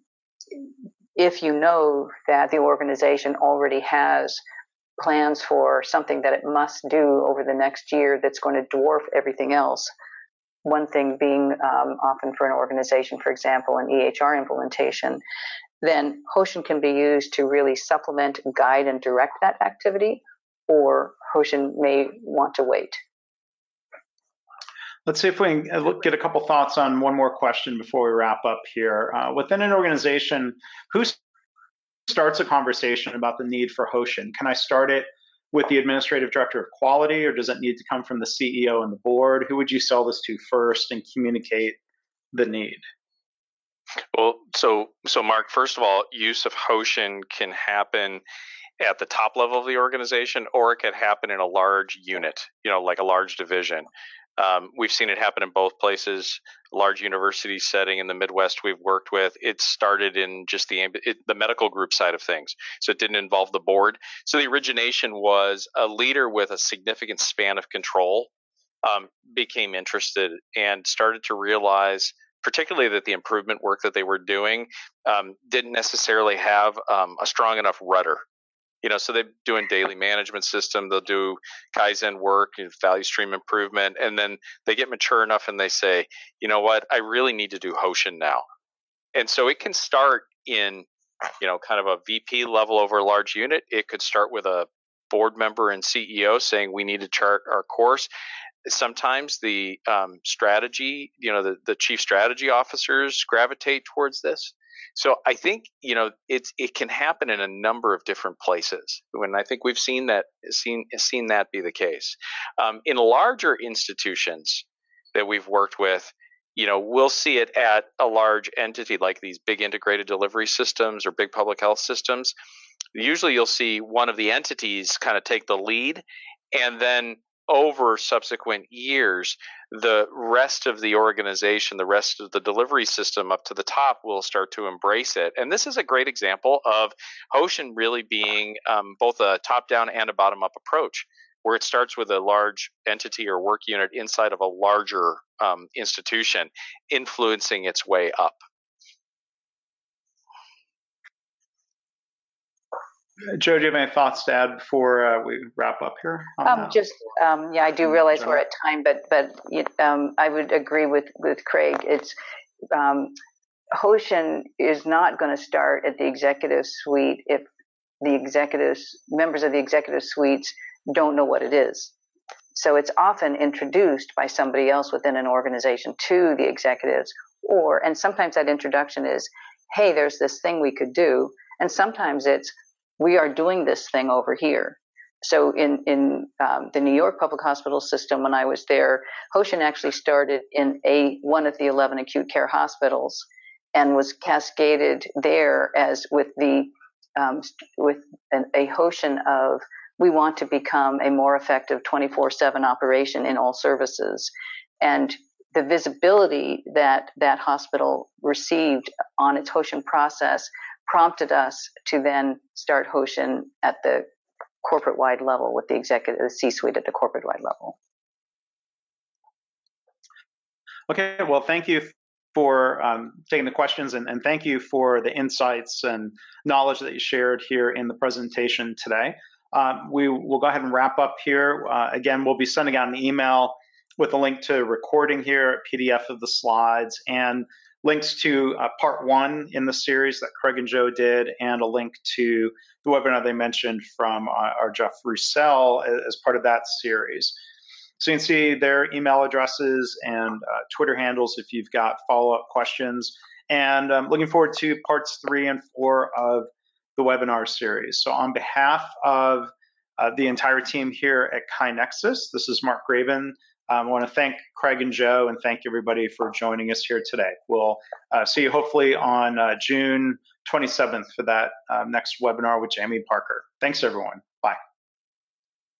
if you know that the organization already has plans for something that it must do over the next year that's going to dwarf everything else, one thing being um, often for an organization, for example, an EHR implementation, then Hoshin can be used to really supplement, guide, and direct that activity, or Hoshin may want to wait. Let's see if we can uh, get a couple thoughts on one more question before we wrap up here. Uh, within an organization, who starts a conversation about the need for Hoshin? Can I start it with the administrative director of quality, or does it need to come from the CEO and the board? Who would you sell this to first and communicate the need? Well, so so Mark, first of all, use of Hoshin can happen at the top level of the organization, or it could happen in a large unit, you know, like a large division. Um, we've seen it happen in both places. Large university setting in the Midwest we've worked with. It started in just the it, the medical group side of things, so it didn't involve the board. So the origination was a leader with a significant span of control um, became interested and started to realize particularly that the improvement work that they were doing um, didn't necessarily have um, a strong enough rudder you know so they're doing daily management system they'll do kaizen work and value stream improvement and then they get mature enough and they say you know what? I really need to do hoshin now. And so it can start in you know kind of a vp level over a large unit. It could start with a board member and ceo saying we need to chart our course sometimes the um, strategy you know the, the chief strategy officers gravitate towards this so I think you know it's it can happen in a number of different places, and I think we've seen that seen seen that be the case. Um, in larger institutions that we've worked with, you know, we'll see it at a large entity like these big integrated delivery systems or big public health systems. Usually, you'll see one of the entities kind of take the lead, and then over subsequent years, the rest of the organization, the rest of the delivery system up to the top will start to embrace it. And this is a great example of Hoshin really being um, both a top down and a bottom up approach, where it starts with a large entity or work unit inside of a larger um, institution, influencing its way up. Joe, do you have any thoughts to add before uh, we wrap up here? Um, just um, yeah, I do realize we're at time, but but um, I would agree with with Craig. It's um, Hoshin is not going to start at the executive suite if the executives members of the executive suites don't know what it is. So it's often introduced by somebody else within an organization to the executives, or, and sometimes that introduction is, hey, there's this thing we could do. And sometimes it's, we are doing this thing over here. So in in um, the New York public hospital system, when I was there, Hoshin actually started in a one of the eleven acute care hospitals, and was cascaded there as with the um, with an, a Hoshin of we want to become a more effective 24/7 operation in all services, and the visibility that that hospital received on its Hoshin process prompted us to then start Hoshin at the corporate wide level with the executive, the C suite at the corporate wide level. Okay, well, thank you for um, taking the questions and, and, thank you for the insights and knowledge that you shared here in the presentation today. Um, we will go ahead and wrap up here. Uh, again, we'll be sending out an email with a link to recording here, a PDF of the slides, and links to uh, part one in the series that Craig and Joe did, and a link to the webinar they mentioned from uh, our Jeff Roussel as part of that series. So you can see their email addresses and uh, Twitter handles if you've got follow up questions. And I'm looking forward to parts three and four of the webinar series. So, on behalf of uh, the entire team here at KaiNexus, this is Mark Graban um, I want to thank Craig and Joe and thank everybody for joining us here today. We'll uh, see you hopefully on uh, June 27th for that um, next webinar with Jamie Parker. Thanks, everyone.